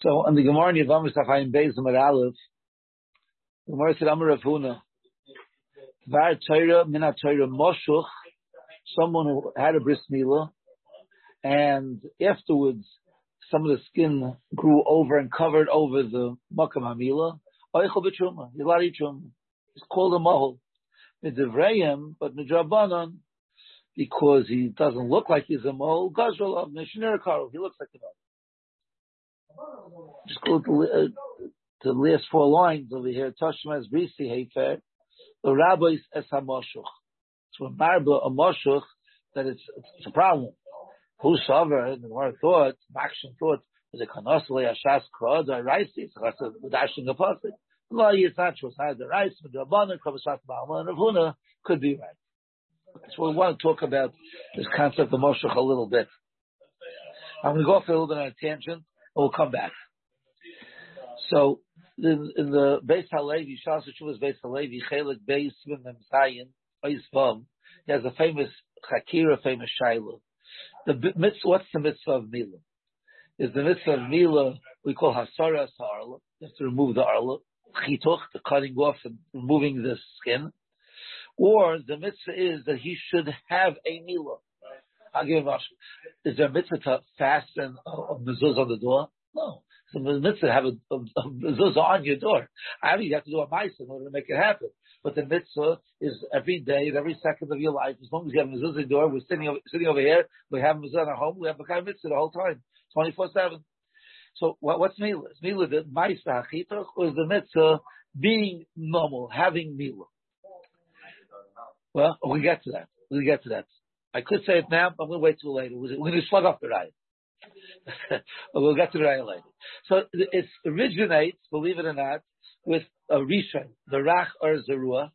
So on the Gemara in Yavamis Achayim Beis Amar Aleph, the Gemara said Amar Rav Huna, Var Torah Mina Torah Moshuch, someone who had a bris milah, and afterwards some of the skin grew over and covered over the makam hamila. Oichel b'truma, yilari truma. It's called a mahol. Midivrayim, but midrabanan, because he doesn't look like he's a mahol, gazral of mishnir karo. He looks like a mahol. Just go to, uh, to the last four lines over here. Tashmas Brisi Hefer. The rabbis es hamashuch. So a marba a mashuch that it's, it's a problem. Who sover the Gemara thought, Makshin thought, is it kanosle ashas krod or rice? It's a dashing a pasuk. No, it's not true. It's the rice, the abana kavasat ba'alma and Rav Huna could be right. So we want to talk about this concept of Moshe a little bit. I'm going to go off a little bit on a tangent we'll come back. So in, in the Beis Halevi, Shas Shuvas Beis Halevi, Chelik Beis Mem Zayin, Beis he has a famous Chakira, famous Shaila. The mitzvah, what's the mitzvah of Mila? Is the mitzvah of Mila, we call Hasara Sa'arla, you have to remove the Arla, Chituch, the cutting off and removing the skin, or the mitzvah is that he should have a Mila. Is there a mitzvah to fasten a, a uh, mezuzah on the door? No. So the mitzvah have a, a, a mezuzah on your door. I mean, you have to do a mice in order to make it happen. But the mitzvah is every day, every second of your life. As long as you have a mezuzah door, we're sitting over, sitting over here. We have a mezuzah in our home. We have a kind of mitzvah the whole time, twenty four seven. So what, what's milah? Is milah the mice hachitach, or is the mitzvah being normal, having milah? Well, we get to that. We get to that. I could say it now, but I'm going to wait till later. We're going to slug off the but we'll get to the raya later. So it originates, believe it or not, with a Rishon, the Rach or Zerua.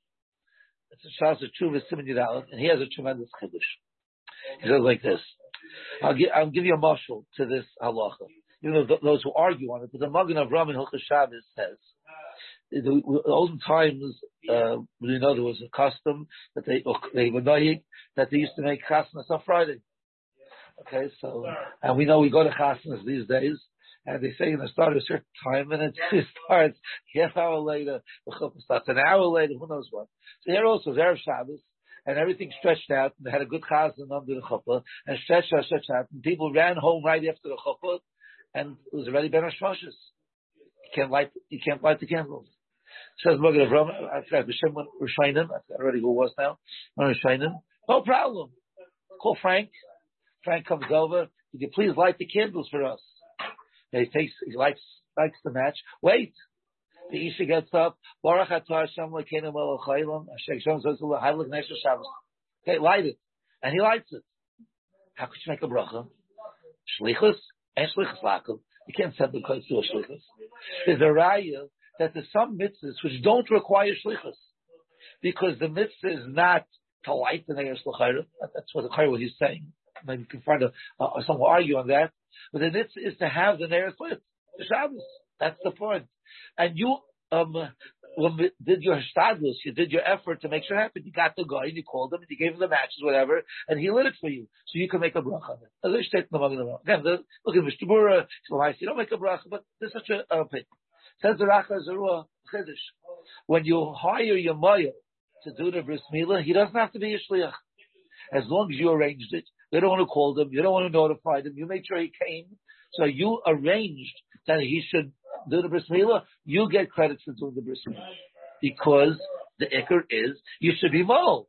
It's a Shas of Tshuva Simon Yidalad, and he has a tremendous chiddush. He says like this. I'll give, I'll give you a marshal to this halacha. Even though those who argue on it, but the Magen Avram in Hilchah Shabbos says the, olden times, uh, you know, there was a custom that they they were knowing that they used to make chasnas on Friday. Okay, so and we know we go to chasnas these days, and they say you know start at a certain time, and it starts half hour later. The chuppah starts an hour later. Who knows what? So here also Erev Shabbos. And everything stretched out, and they had a good chazan under the chuppah, and stretched out, stretched out, and people ran home right after the chuppah, and it was already Ben Hashmoshes. You can't light, you can't light the candles. Says Magen Avram, I forgot B'Shem Rishonim, I forgot already who was now, Rishonim. No problem. Call Frank. Frank comes over. Could you please light the candles for us? he takes, he lights, lights the match. Wait. The Isha gets up. Baruch Atar Shem Lekenim El Chaylam. Hashem Shem says, Haylik Nesher Shabbos. Okay, light it. And he lights it. How could you make a bracha? Shlichus? And shlichus lakum. You can't send the coins to a shlichus. There's a raya that there's some mitzvahs which don't require shlichus. Because the mitzvah is not to light the Neir Slachayra. That's what the Chayra he's saying. Maybe you can find a, uh, someone argue on that. But the mitzvah is to have the Neir Slachayra. The Shabbos. That's the point. And you, um, when did your stadlus, you did your effort to make sure it happened. You got the guy and you called him and you gave him the matches, whatever, and he lit it for you, so you can make a bracha. Again, the, look at Mr. Bura, you don't make a bracha, but there's such a, a opinion. Says the Racha Zerua Chiddush. When you hire your maya to do the bris milah, he doesn't have to be a shliach. As long as you arranged it, you don't want to call them, you don't want to notify them, you make sure he came. So you arranged that he should do the bris milah, you get credit for doing the bris milah. Because the ikr is, you should be mold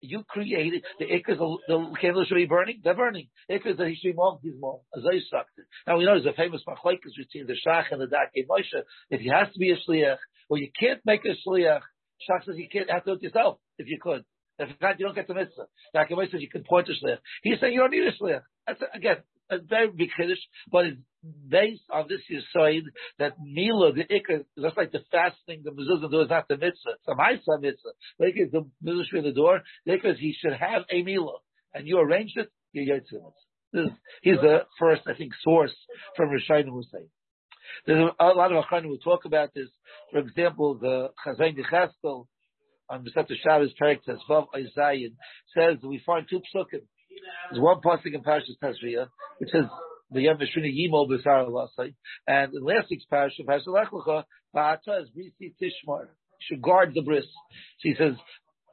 you created the ikkas, the, candles should be burning, they're burning. Ikkas that he should be mocked, he's it. Now we know there's a famous machlaikas between the Shach and the Darkei Moshe. If he has to be a shliach, well you can't make a shliach. Shach says you can't have to do it yourself, if you could. If not, you don't get the mitzvah. Darkei Moshe says you can point a shliach. He's saying you don't need a shliach. That's, again, a very big kiddush, but it's based on this side that Mila, the Ikka, just like the fasting, the mezuzah door is not the mitzvah. It's a Maisa mitzvah. Like the mezuzah in the door, because he should have a Mila. And you arranged it, you get to it. He's the first, I think, source from Rishayim Hussein. There's a, lot of Achronim who talk about this. For example, the Chazain Cheskel on Besat Shabbos Perik says, Vav Isayin says we find two psukim. There's one passing in Parashas Tazria, which says the Yom Mishrini Yimo B'Sar Lasai. And in last week's parasha, Parasha Lech Lecha, Ba'ata is Brisi Tishmar. should guard the bris. So he says,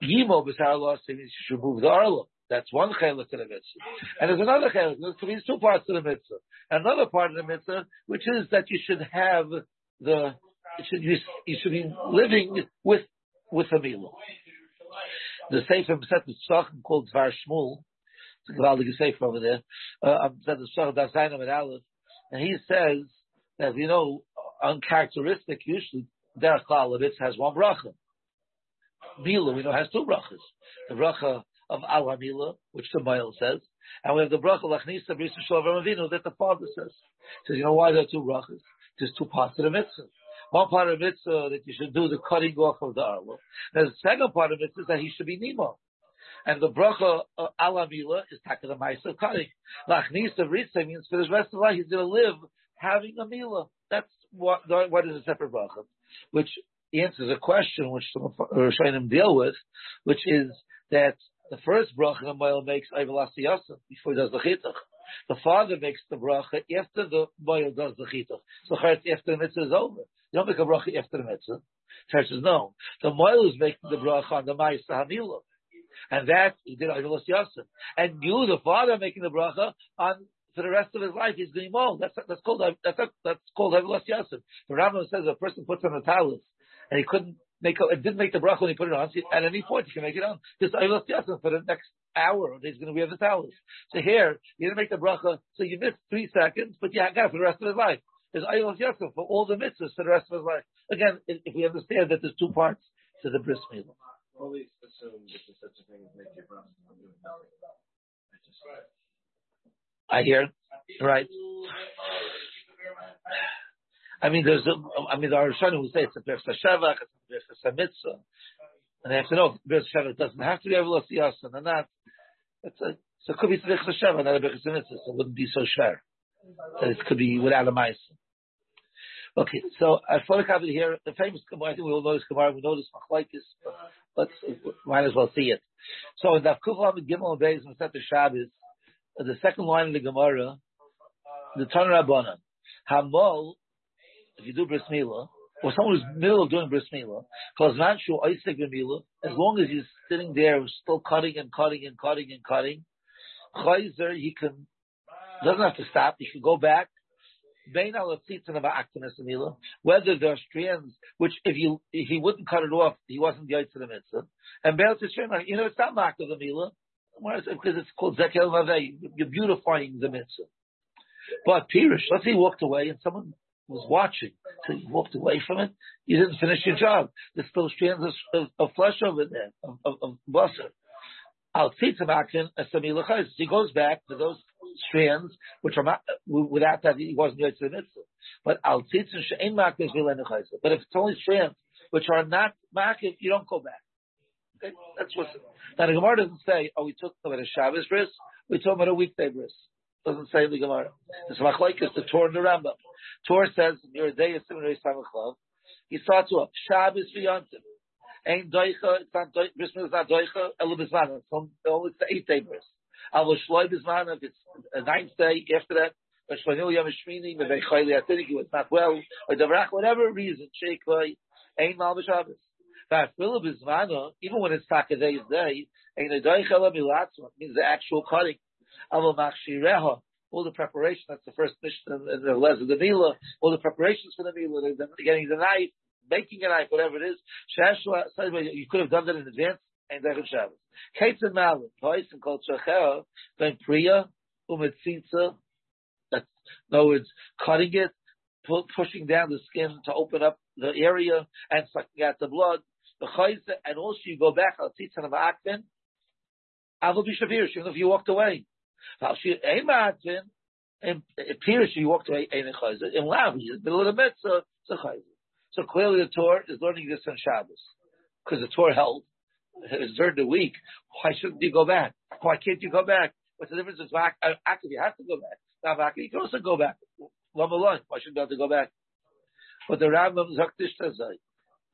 Yimo B'Sar Lasai means you should move the Arla. That's one chelik to the mitzvah. And there's another chelik. There's two parts of the mitzvah. Another part of the mitzvah, which is that you should have the, should, you, you should be living with, with a meal. The Sefer set the Tzachim called Zvar Shmuel, gewaldige sefer over there. Uh, said the Shach Dazainam and Aleph, and he says that you know, uncharacteristic usually Derech Klal has one bracha. Mila we know has two brachas. The bracha of Al Hamila, which the Mail says, and we have the bracha Lachnisa Brisa Shalom Avinu that the father says. He says, you know why there are two brachas? There's two parts of the mitzvah. One part of mitzvah that you should do the cutting off of the arlo. There's the second part of it is that he should be nimo. And the bracha uh, ala mila is the ma'isa karik. Lachnisa ritza means for the rest of life he's going to live having a mila. That's what what is a separate bracha, which answers a question which some Rishonim deal with, which is that the first bracha the moil makes ayvelasiyasa before he does the chitach. The father makes the bracha after the moil does the chitach. So after the mitzvah is over. You don't make a bracha after the mitzvah. Church says no. The moil is making the bracha on the ma'isa hamila. And that he did Ayvelos Yosef. And you, the father, making the bracha on for the rest of his life, he's going mold. That's that's called that's that's called Ayvelos Yosef. The Rambam says a person puts on a talus and he couldn't make it didn't make the bracha when he put it on. At any point, he can make it on. Just Ayvelos Yosef for the next hour, he's going to wear the talus. So here, you didn't make the bracha, so you missed three seconds, but you got it for the rest of his life. There's Ayvelos Yosef for all the mitzvahs for the rest of his life. Again, if we understand that there's two parts to the bris milah always assume that there's such a thing as make your brother doing nothing. I hear, right? I mean, there's, a, I mean, there are Rishonim who say it's a Beres Hashavach, it's a Beres Mitzvah, and they have to know Beres Hashavach doesn't have to be Avlos Yasin, and that, it's a, so it could be Beres Hashavach, not a Beres Mitzvah, so it wouldn't be so sure. That it could be without a Ma'asim. Okay, so I thought I here the famous Gemara. I think we all know this Gemara. We know this Machlaikis, but let's might as well see it. So in the Kufla with Gimel Beis and the Shabbos, the second line of the Gemara, the Tan Rabbanan, Hamol, if you do bris milah, or someone who's middle of doing bris milah, because not sure Isaac milah, as long as he's sitting there still cutting and cutting and cutting and cutting, Chayzer, he can doesn't have to stop. He can go back whether there are strands, which if you if he wouldn't cut it off, he wasn't the to the mitzvah. And Be'el you know, it's not marked of the milah, because it's called Zekel Vavei. You're beautifying the mitzvah. But Pirish, let's say he walked away and someone was watching, so you walked away from it, you didn't finish your job. There's still strands of, of, of flesh over there, of, of, of butter. Al He goes back to those strands which are not, without that he wasn't to the mitzvah. But al tzitzin she'en makis But if it's only strands which are not makis, you don't go back. Okay? That's what. Now the Gemara doesn't say, oh, we took at a Shabbos bris, we took at a weekday bris. Doesn't say the Gemara. It's machlekes the Torah and the Rambam. Torah says, "Your day is similar to Samachlav." He starts off Shabbos v'yantim. Ain't doicha, it's not doicha, bris is not doicha. It's only the eight day bris. Al Shloy Bisman, if it's a ninth day after that, Shloimil Yom Shmini, maybe Chayli Atidik, he was not well, or Davrach, whatever reason, Sheikh Ein Mal B'Shabbos. Philip Bismana, even when it's Takaday's day, Ein Adoy Chala means the actual cutting. Al Machshireha, all the preparation, that's the first mission in the Les of the Mila, all the preparations for the Mila, getting the knife, making a knife, whatever it is. You could have done that in advance, and Derech Shabbos. And Malin, and Kol Shachera, then Priya, Umetzitza, that's, in other words, cutting it, pu- pushing down the skin to open up the area and sucking out the blood. The Chayze, and also you go back, Al Tzitza and Ma'akvin, Avil Bishavir, even if you walked away. Al Shir Ein Ma'akvin, and appears you walked away, Ein Chayze. In Lav, he's in the middle of the mitzvah, it's a Chayze. So clearly the Torah is learning this on Shabbos. Because the Torah held during the week, why shouldn't you go back? Why can't you go back? What's the difference? Is uh, active, you have to go back. Now, active, you can also go back. Love alone. Why shouldn't you have to go back? But the Rambam Zaktish Tazai,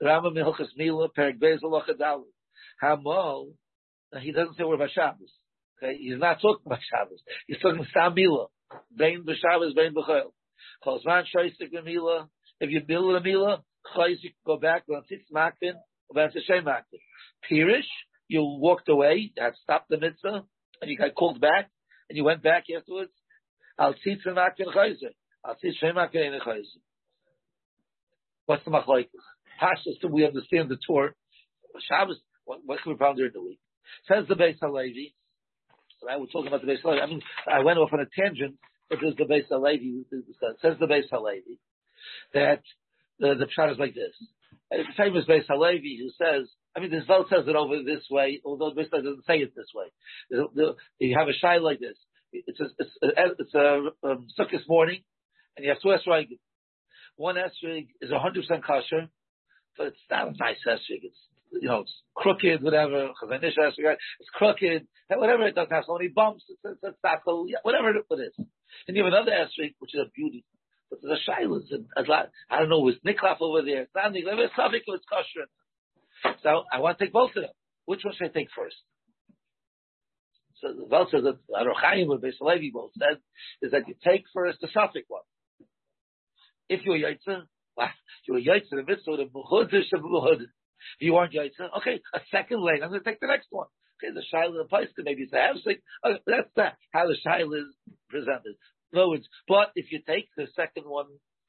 Rambam Milchas Mila, Perik Bezel Lachadalu, Hamal, uh, he doesn't say we're Shabbos. Okay, he's not talking about Shabbos. He's talking about Mila. Bain b'Shabbos, bain b'Chol. Cholzman shoysik b'Mila. If you build a Mila, Chayz, you go back, on six makin, that's a shem makin. Pirish, you walked away, had stopped the mitzvah, and you got called back, and you went back afterwards. Al tzitz makin chayzer. Al tzitz shem makin chayzer. What's the machlokes? Pashas, so we understand the Torah. Shabbos, what, what can we find during the week? Says the Beis Halevi. So I was talking about the Beis Halevi. I mean, I went off on a tangent, but there's the Beis Halevi. Says the Beis Halevi that the, the pshat is like this. Famous Beis Halevi who says, I mean, this vote says it over this way, although the doesn't say it this way. The, the, you have a shy like this. It's a, it's a, it's a um, Sukkot morning, and you have two esrog. One esrog is 100% kosher, but it's not a nice esrog. It's you know, it's crooked, whatever. It's crooked, whatever it doesn't have so many bumps. It's, it's, it's not so, whatever it is. And you have another esrog, which is a beauty. But there's a I don't know, was Niklaf over there. It's not Niklaf, it's Safik, it's kosher. So I want to take both of them. Which one should I take first? So the Vel says that Arochaim or Beis Levi both said is that you take first the Safik one. If you're Yaitza, you're Yaitza, the mitzvah, the Muhudish of Muhudish. If you aren't Yaitza, okay, a second leg, I'm going to take the next one. Okay, the Shaila, the place, maybe it's a half stick. Okay, that's that, how the Shaila is presented. In other words, but if you take the second one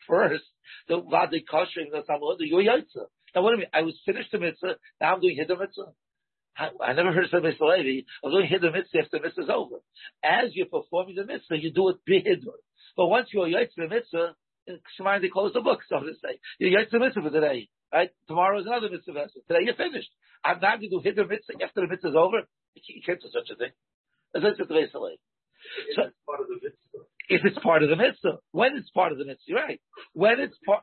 first, the Vadi Kosher, the Samud, you're. Now what do I mean? I was finished the mitzvah, now I'm doing Hiddah mitzvah. I, I never heard of somebody Levi of doing Hiddah mitzvah after the mitzvah is over. As you're performing the mitzvah, you do it bihiddur. But once you're Yaitza the mitzvah, Shemai they close the book, so to say. You're Yaitza mitzvah for today. Right? Tomorrow is another mitzvah. Vessel. Today you're finished. I'm not going to do Hiddah mitzvah after the mitzvah is over. You can't do such a thing. That's the Levi. So, part of the mitzvah if it's part of the mitzvah. When it's part of the mitzvah, right? When it's part,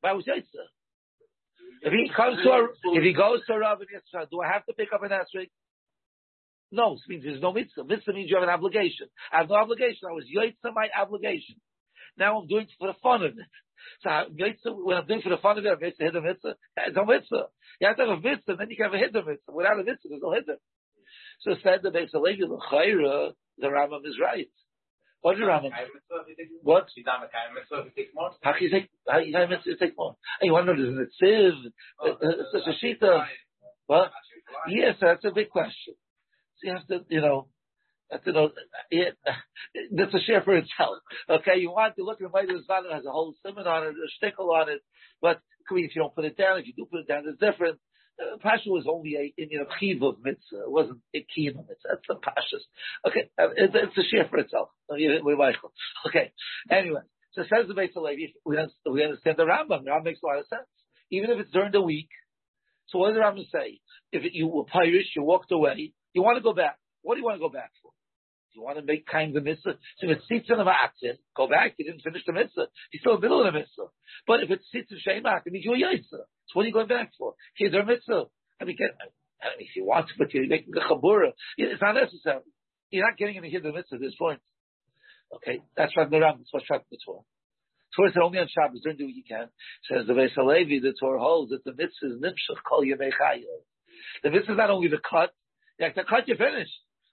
why was Yitzhak? If he comes to a, if he goes to a Rav and Yitzhak, do I have to pick up an esrog? No, it means there's no mitzvah. Mitzvah means you have an obligation. I have no obligation. I was Yitzhak my obligation. Now I'm doing it for the fun of it. So Yitzhak, when I'm doing it for the fun of it, I'm going to hit a mitzvah. There's no mitzvah. You have to have a mitzvah, then you can have a hidden mitzvah. Without a mitzvah, there's no hidden. So said the Beis Halevi, the Rambam is right. What did Rambam? What? How can you take? How can you take more? Hey, you want to know? There's a tziv. It's such a shita. What? Yes, that's a big question. So you have to, you know, have to know. It, that's a share for itself. Okay, you want to look at the Midas Vada has a whole seminar on it, a shtickle on it, but if you don't put it down, if you do put it down, it's different. Uh, Pasha was only a, in, you know, chiv of mitzvah. It wasn't a kiyum of mitzvah. That's the Pashas. Okay. Uh, it, it's a share for itself. Okay. Anyway. So says the Beis Halevi, we, we understand the Rambam. The Rambam makes a lot of sense. Even if it's during the week. So what does the Rambam say? If you were Pirish, you walked away, you want to go back. What do you want to go back for? You want to make kind of the mitzvah. So if it sits in the ma'atzin, go back. You didn't finish the mitzvah. You're still in the middle of the mitzvah. But if it sits in shemak, it means you're yaitza. What are you going back for? Here's our mitzvah. I mean, get, I mean, if you want to, but you're making a chabura. It's not necessary. You're not getting into the mitzvah at this point. Okay, that's right. The Ram. That's what's right the Torah. Torah said only on Shabbos. Don't do what you can. Says the Beis. The Torah holds that the mitzvah is nimshach kol yemei The mitzvah is not only the cut. Like the cut, you finish.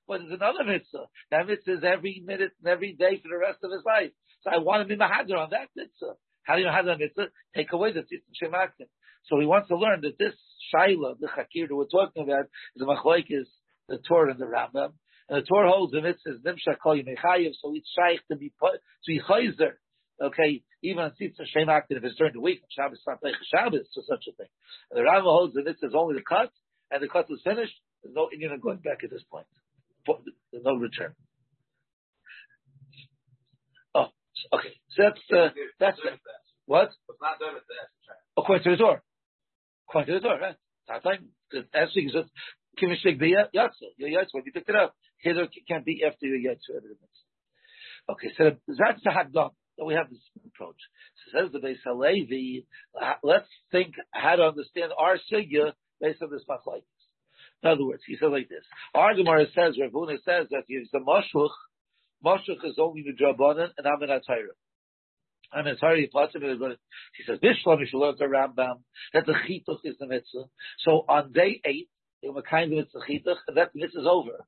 But there's another mitzvah. That mitzvah is every minute and every day for the rest of his life. So I want to be mahadr on that mitzvah. How do you have that mitzvah? Take away the tzitz shemakim. So he wants to learn that this shaila, the chakir that we're talking about, is a machlokes, the Torah and the Rambam. And the Torah holds the mitzvah nimsha kol yimechayev, so it's shaykh to be to be chayzer. Okay, even on Tzitz Shem Aktin, if it's during the week, Shabbos, not like Shabbos, to such a thing. And the Rambam holds the mitzvah is only the cut, and the cut is finished, there's no Indian going back at this point. There's no return. Oh, okay. So that's, uh, that's, what? According to the Torah. According to the Torah, right? Time, actually, it's just, Kimishik the Yatsa. Your Yatsa, when you picked it up, Hither can't be after your Yatsa. Okay, so that's the Hagdam. So we have this approach. So says the Beis Halevi, let's think how to understand our Sigya based on this Machlaitis. In other words, he says like this. Our Gemara says, Rav Huna says that if the Moshuch, Moshuch is only the Drabanan and I'm in Atayra. I'm in Atayra, he says, Bishlam, you should learn the Rambam, that the Chituch is the mitzvah. So on day eight, they were kind of mitzvah Chituch, and that mitzvah is over.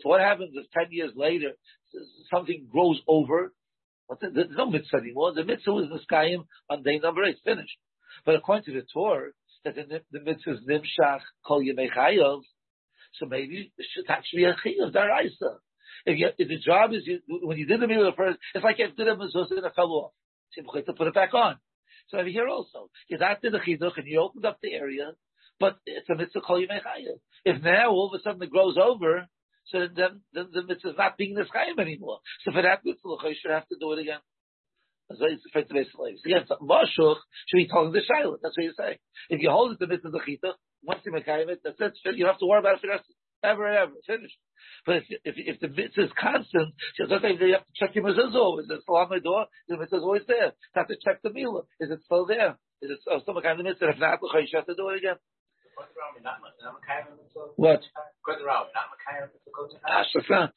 So what happens is ten years later something grows over. but There's no mitzvah anymore. The mitzvah was the skayim on day number eight, finished. But according to the Torah, that the, the mitzvah is nimshach kol yemei so maybe it should actually be a chiyuv daraisa. If, you, if the job is you, when you did the mitzvah first, it's like you did a mezuzah and it fell off. Have to put it back on. So over here also, you did the chiduch and you opened up the area, but it's a mitzvah kol yemei. If now all of a sudden it grows over, so then, then the mitzvah is not being the chayim anymore. So for that mitzvah, you should have to do it again. That's why it's afraid to. Again, Mashuch should be telling the Shiloh. That's what you're saying. If you hold it to mitzvah the chita, once you make it, that's it. You don't have to worry about it for the rest ever ever. Finished. But if, if, if the mitzvah is constant, she says, okay, you have to check your mezuzah. Is it still on my door? The mitzvah is always there. You have to check the milah. Is it still there? Is it oh, some kind of mitzvah? If not, you have to do it again. What? Ah, Ashafan.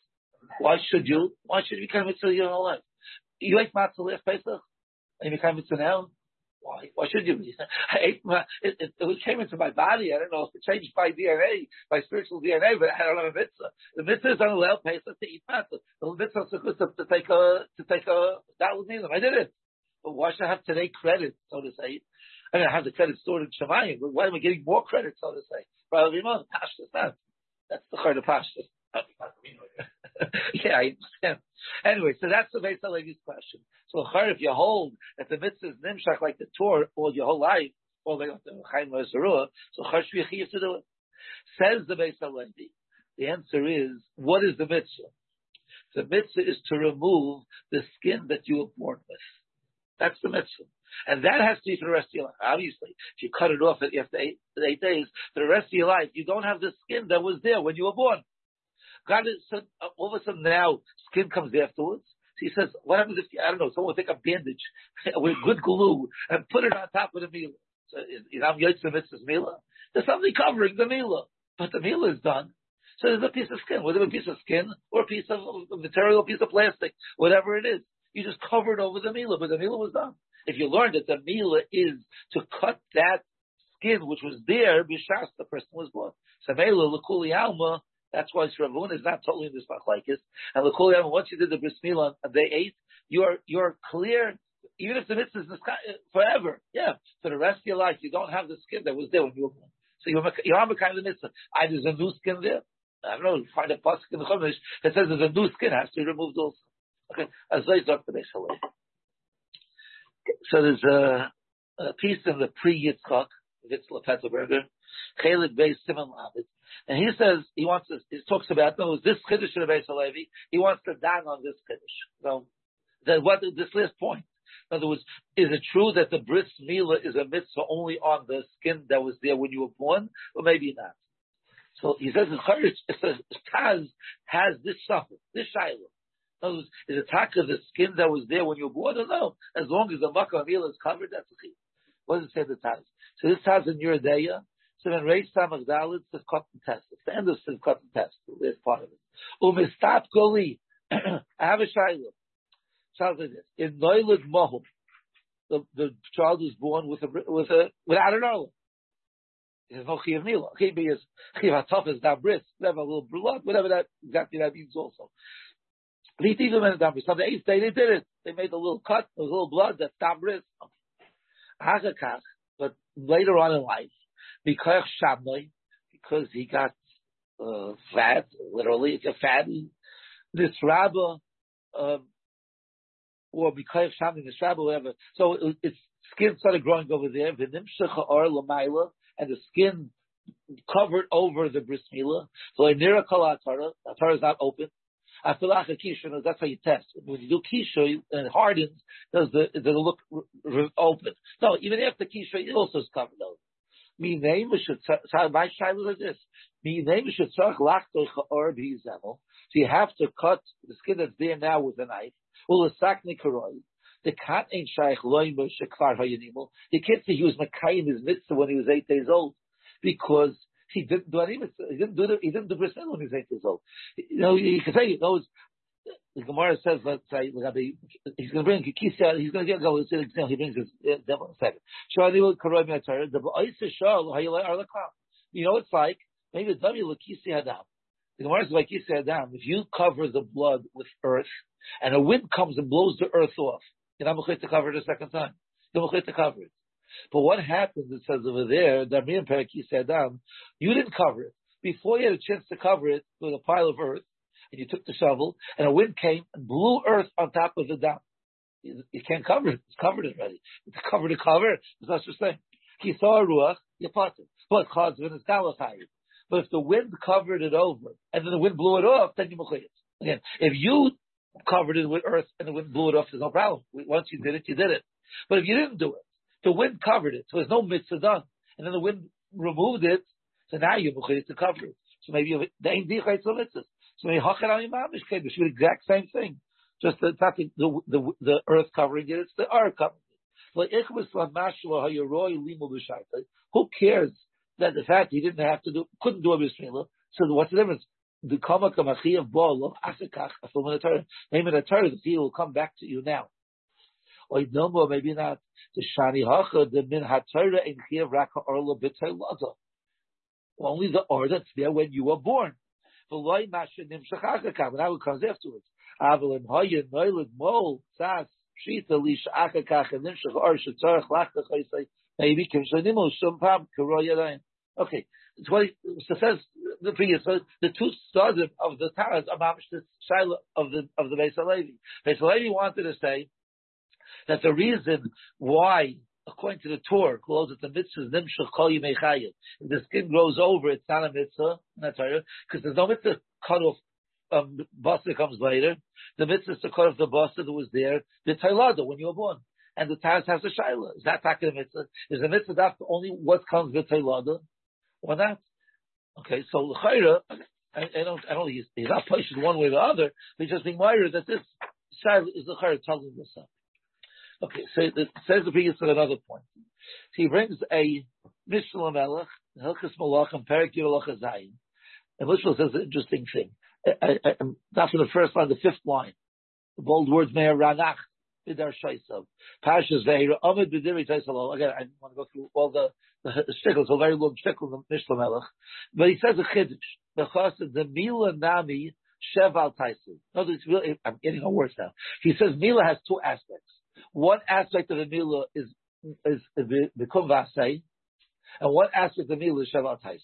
Why should you? Why should you become mitzvah your whole life? You ate matzah last Pesach, and you become mitzvah now. Why? Why should you? I ate my, it, it, it came into my body. I don't know if it changed my DNA, my spiritual DNA, but I don't have a mitzvah. The mitzvah is on allowed Pesach to eat matzah. The mitzvah is to, take a to take a that was I did it. But why should I have today credit, so to say? I mean, I have the credit stored in Shemayim. Why am I getting more credit, so to say? Not. That's the heart of Pashtas. yeah, I understand. Anyway, so that's the Beis Halevi's question. So, if you hold that the mitzvah is nimshach like the Torah all your whole life, all the Chaim Zerua, so char should to do it. Says the base of Levi. The answer is, what is the mitzvah? The mitzvah is to remove the skin that you were born with. That's the mitzvah. And that has to be for the rest of your life. Obviously, if you cut it off after eight, eight days, for the rest of your life, you don't have the skin that was there when you were born. God is, so, all of a sudden now, skin comes afterwards. So he says, what happens if, I don't know, someone will take a bandage with good glue and put it on top of the meal? So, you know, mitzvah's mila. There's something covering the mila, but the mila is done. So there's a piece of skin, whether a piece of skin or a piece of material, piece of plastic, whatever it is. You just covered over the mila, but the mila was done. If you learned that the mila is to cut that skin which was there, b'shas the person was born. So mela l'kuli alma that's why Ravun is not totally in this machlaikis. And the once you did the bris milah on day eight, you're you're clear. Even if the mitzvah is forever, yeah, for the rest of your life, you don't have the skin that was there when you were born. So you're you have a kind of mitzvah. Either there's a new skin there. I don't know. Find a pasuk in the Chumash that says there's a new skin has to be removed also. Okay, as they talk today, So there's a, a piece in the Pri Yitzchak, Yitzchak Petzelberger, Chelik Beis Simon Lavid, and he says he wants to, he talks about no, this Kiddush of Beis Halevi, he wants to down on this Kiddush. So, that what, this last point. In other words, is it true that the bris milah is a mitzvah only on the skin that was there when you were born, or maybe not? So he says it says Taz has this suffer, this shiloh. In other words, is it taka the skin that was there when you were born, or no? As long as the makkah milah is covered, that's a chiyuv. What does it say the Taz? So this Taz in your day, so when Reish Samach Dalit says cotton test. It's the end of says cotton test. There's part of it. Umistat Goli. I have a shayla. Sounds like this. In Noilid Mohum, the, the child is born with a, with a, without an earl. There's no chiyav nila. Chiyav is, chiyav hataf is not bris. Never a little blood, whatever that, exactly that means also. Litivim and dabris. On the eighth day they did it. They made a little cut, a little blood, that's dabris. Hagakach, but later on in life, because he got uh, fat, literally a fatty. This rabba, um, or because Shamloi, this rabba, whatever. So it, its skin started growing over there. or lamaila, and the skin covered over the bris milah. So nira kol atara, atara is not open. Afilach kisha, that's how you test. When you do kisha and it hardens, does the does it look open? No, even after kisha, it also is covered over. Mi name should my shiloh is this. Mi name should tzarch lachtoch or zemel. So you have to cut the skin that's there now with a knife. Ul sakni karoi. The cat ain't shaykh loim shekvar hayinimul. You can't say he was Makai in his mitzvah when he was eight days old because he didn't do any mitzvah. He didn't do the, he didn't do bris when he was eight years old. You know, you can say he knows the Gemara says, let's say, he's going to bring Kikisa, he's going to go. Let's example, he brings his uh, devil in a second. You know, it's like maybe it's W Lakisi Hadam. The Gemara you said down. If you cover the blood with earth, and a wind comes and blows the earth off, you're not to cover it a second time. You're to cover it. But what happens? It says over there, Darmian Pereki said down, you didn't cover it before you had a chance to cover it with a pile of earth, and you took the shovel, and a wind came and blew earth on top of the dam. You, can't cover it. It's covered already. It's covered to cover. It's not just saying. He saw a ruach, you it. But chazvin is galachayim. But if the wind covered it over and then the wind blew it off, then you it. Again, if you covered it with earth and the wind blew it off, there's no problem. Once you did it, you did it. But if you didn't do it, the wind covered it, so there's no mitzvah done. And then the wind removed it, so now you're to cover it. So maybe the ain't dichayt mitzvah. Al imamish the exact same thing. Just the, it's not the, the, the, earth covering it, it's the earth covering it. Who cares that the fact he didn't have to do, couldn't do a bismillah. So what's the difference? The kama kamachi of ball asikach afum in the Torah. Name in the Torah, the he will come back to you now. Or no more, maybe not. The shani hacha the min haTorah in chiyav raka orla b'tay. Only the or that's there when you were born. V'loy mashin nimshach it comes afterwards. Noilid mol sas shita lish and nimshach or shetzarach lachta chaysay maybe shumpam karoyadayin. Okay, so says the previous. So the two stars of the Taz are the of the of the Beis Halevi. Beis Halevi wanted to say that the reason why, according to the Torah, calls it the mitzvah nimshach kol yimei If the skin grows over, it's not a mitzvah. That's right, because there's no mitzvah cut off. Um, comes later. The mitzvah is to cut off the basa that was there. The tailada when you were born and the Taz has a shaila. Is that taka mitzvah? Is the mitzvah that only what comes with Tailada? Or not? Okay, so l'chayra, I, I don't, I don't, he's, he's not pushing one way or the other, but he's just being that this shaila is l'chayra telling this up. Okay, so it says the previous at another point. So he brings a Mishnah Melech, Hilchas Malach, and Perik Yiralach Zayin. And Mishnah says an interesting thing. I, I, that's in the first line, the fifth line. The bold words, Meir Ranach, bidar shaisav. Pashas ve'ira amid b'diri taisalo. Again, I want to go through all the, the, shtickles, a very long shtickle in Mishnah Melech. But he says a chiddush. Because the mila nami sheval taisu. No, it's really, I'm getting on worse now. He says mila has two aspects. One aspect of the mila is, is the kumvasei, and one aspect of the mila is sheval taisu.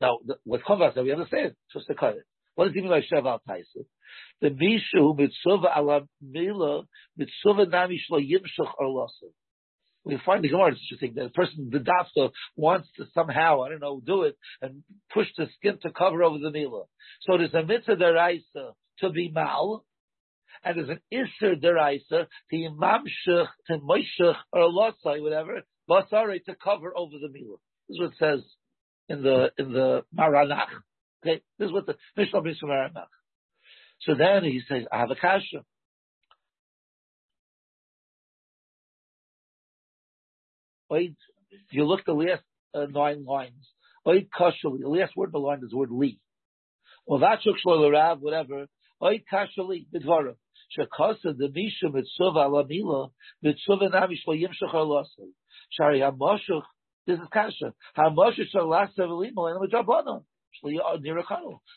Now, the, with kumvasei, we understand, just to cut it. What does he mean by sheval taisu? the mishu mitzvah ala mila mitzvah nami shlo yimshach arlasa. We find the Gemara interesting that a person, the dafta, wants to somehow, I don't know, do it and push the skin to cover over the mila. So there's a mitzvah deraisa to be mal, and there's an isser deraisa to imamshach, to moishach, or losai, whatever, basare to cover over the mila. This is what it says in the, in the Maranach. Okay, this is what the Mishnah brings from Maranach. So then he says, I have a kasha. Wait, if you look the last uh, nine lines, Oid kasha, the last word of the line is the word li. Well, that's Rav, whatever. Oid kasha li, bidvara. Shekasa the misha mitzvah ala mila, mitzvah nami shlo yimshach arlasai. Shari ha-moshuch, this is kasha. Ha-moshuch shal lasa v'lima, and the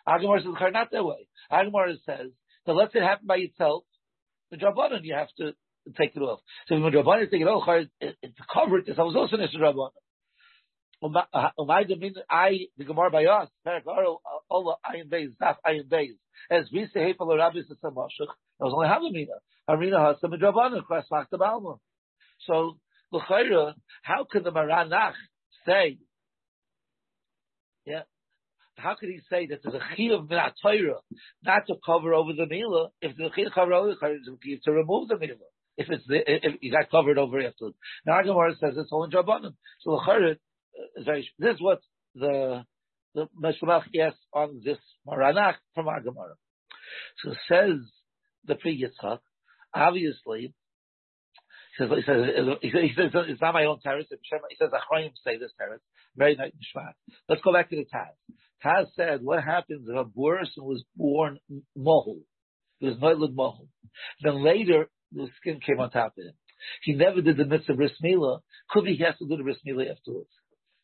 Agamar says not that way. Agamar says that let's it happen by itself. The Drabanan you have to take it off. So when Drabanan take it off, it, it covered this. I was also Nisha Drabanan. I the Gemara by us, Allah Ayin Beis, Daf Ayin Beis. As we say, for the rabbis Hefal Rabbi Sasamashach, it was only Havamina. Harina Hasam Drabanan, Kras Makta Balma. So, L'chayra, how can the Maranach say, yeah, how could he say that there's a chiyuv min Torah not to cover over the mila if the a chiyuv cover over the to remove the mila if it's the, if you got covered over afterwards. Now Gemara says it's all in drabanan. So the uh, this is what the the Meshulach asks on this Maranach from our Gemara. So says the Pri Yitzchak, obviously he says, he says, it's not my own terrace. He says, Achroim say this terrace. Very Shvat. Let's go back to the Taz. Taz said, what happens if a person was born mohul? He was noiled mohul. Then later, the skin came on top of him. He never did the mitzvah bris milah. Could be he has to do the bris milah afterwards.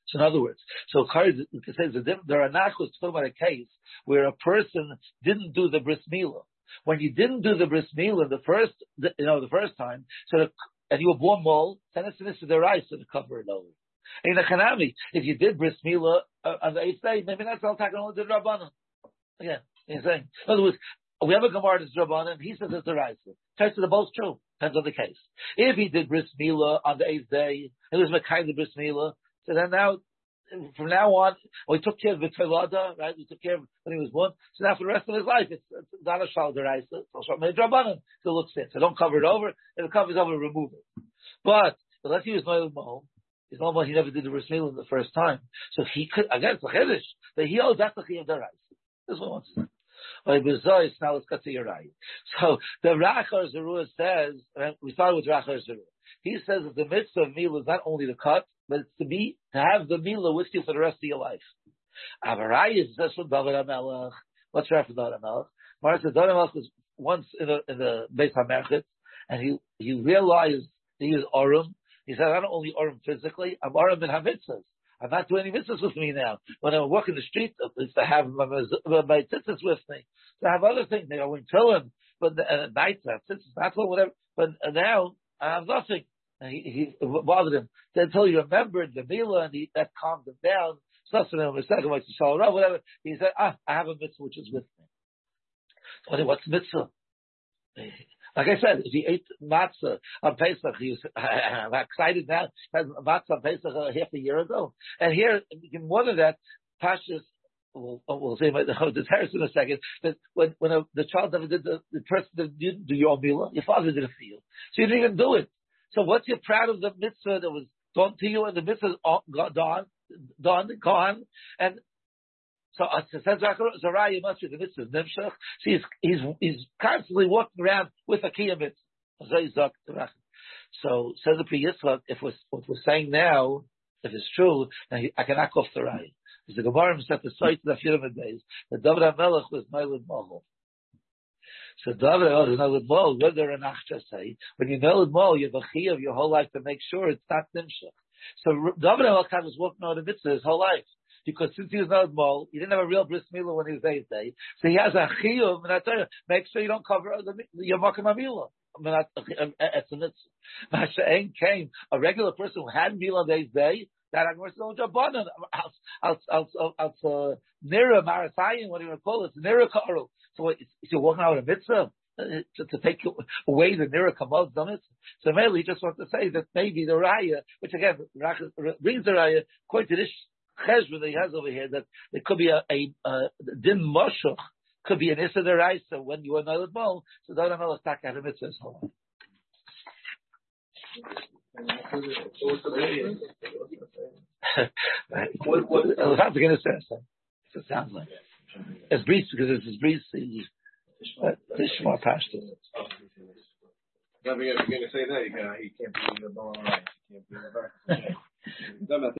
So in other words, so it says there are nachos talking about a case where a person didn't do the bris milah. When you didn't do the bris milah the first, you know, the first time, so the, and you were born mole, then it's the rice to cover it over. In the Hanami, if you did bris milah uh, on the eighth day, maybe that's all taken only the rabbanon. Again, he's saying. In other words, we have a Gemara that's rabbanon. He says it's the rice. Test to the both true. Depends on the case. If he did bris milah on the eighth day, it was kind the bris milah. So then now, from now on, we took care of the Tolada, right? We took care of when he was born. So now for the rest of his life, it's, not a shal deraisa. It's also a drabanan. So looks it. So don't cover it over. If it covers over, remove it. But unless he was noel mahom, he's normal. He never did the bris milah the first time. So he could again it's a chiddush that he owes that's the chiyuv deraisa. This one wants to. To right. So the Rachar Zerua says, we started with Rachar Zerua. He says that the mitzvah of meal is not only the cut, but to be to have the meal with you for the rest of your life. Avarai is this from David HaMelech. What's right for David HaMelech? Mara said David Amelech was once in the in the Beit Hamerchet, and he he realized he was Arum. He said, "I'm not only Arum physically, I'm Arum in Hamitzvahs. I'm not doing any mitzvahs with me now. When I walk in the street, it's to have my, my tzitzis with me. To have other things, maybe I went tefillin, but uh, nights I have tzitzis, not whatever. But now I have nothing. He, he bothered him until he remembered the Mila and he, that calmed him down. Whatever. He said, "Ah, I have a mitzvah which is with me." So what's mitzvah? Like I said, if he ate matzah on Pesach, he was I'm excited now. Had matzah on Pesach uh, half a year ago, and here, more than that, Pashas we'll, we'll say about the terrace in a second, that when, when a, the child never did the, the person didn't do your mila, your father did it for you. So you didn't even do it. So once you're proud of the mitzvah that was done to you and the mitzvah is done, done, gone, and so uh, says Zariah must be the mitzvah nimshach. So he's, he's, he's constantly walking around with a kiyah mitzvah. So says the Pri Yitzchak, if what we're saying now, if it's true, then I can knock off the raya. Because the Gemara the site of the Firim days, that David HaMelech was Meilid Mohel. So HaMelech is Mohel, what did Renach say? When you Meilid Mohel, you have a chi of your whole life to make sure it's not Nimshach. So David HaMelech was walking on the mitzvah his whole life. Because since he was not Mol, he didn't have a real bris milah when he was eight day. So he has a chiyuv, and I tell you, make sure you don't cover the, your makom milah. It's a mitzvah. Masha'en came, a regular person who had meal on day, that to Jabanan, out uh, Nira Marathayan, what do you call it? Nira Karu. So if you're walking out of mitzvah, uh, to, to, take away the Nira Kamod Damit. So mainly he just wants to say that maybe the Raya, which again brings the Raya, according to this cheshbon that he has over here, that there could be a, a, a din moshuch, could be an issa deraisa when you are not at mol, so don't know if tak a mitzvah. What, what, was about to a. It sounds like it's breeze because it's his breeze. Tishma pashto. Never going to say. You can't, you the. You can't be the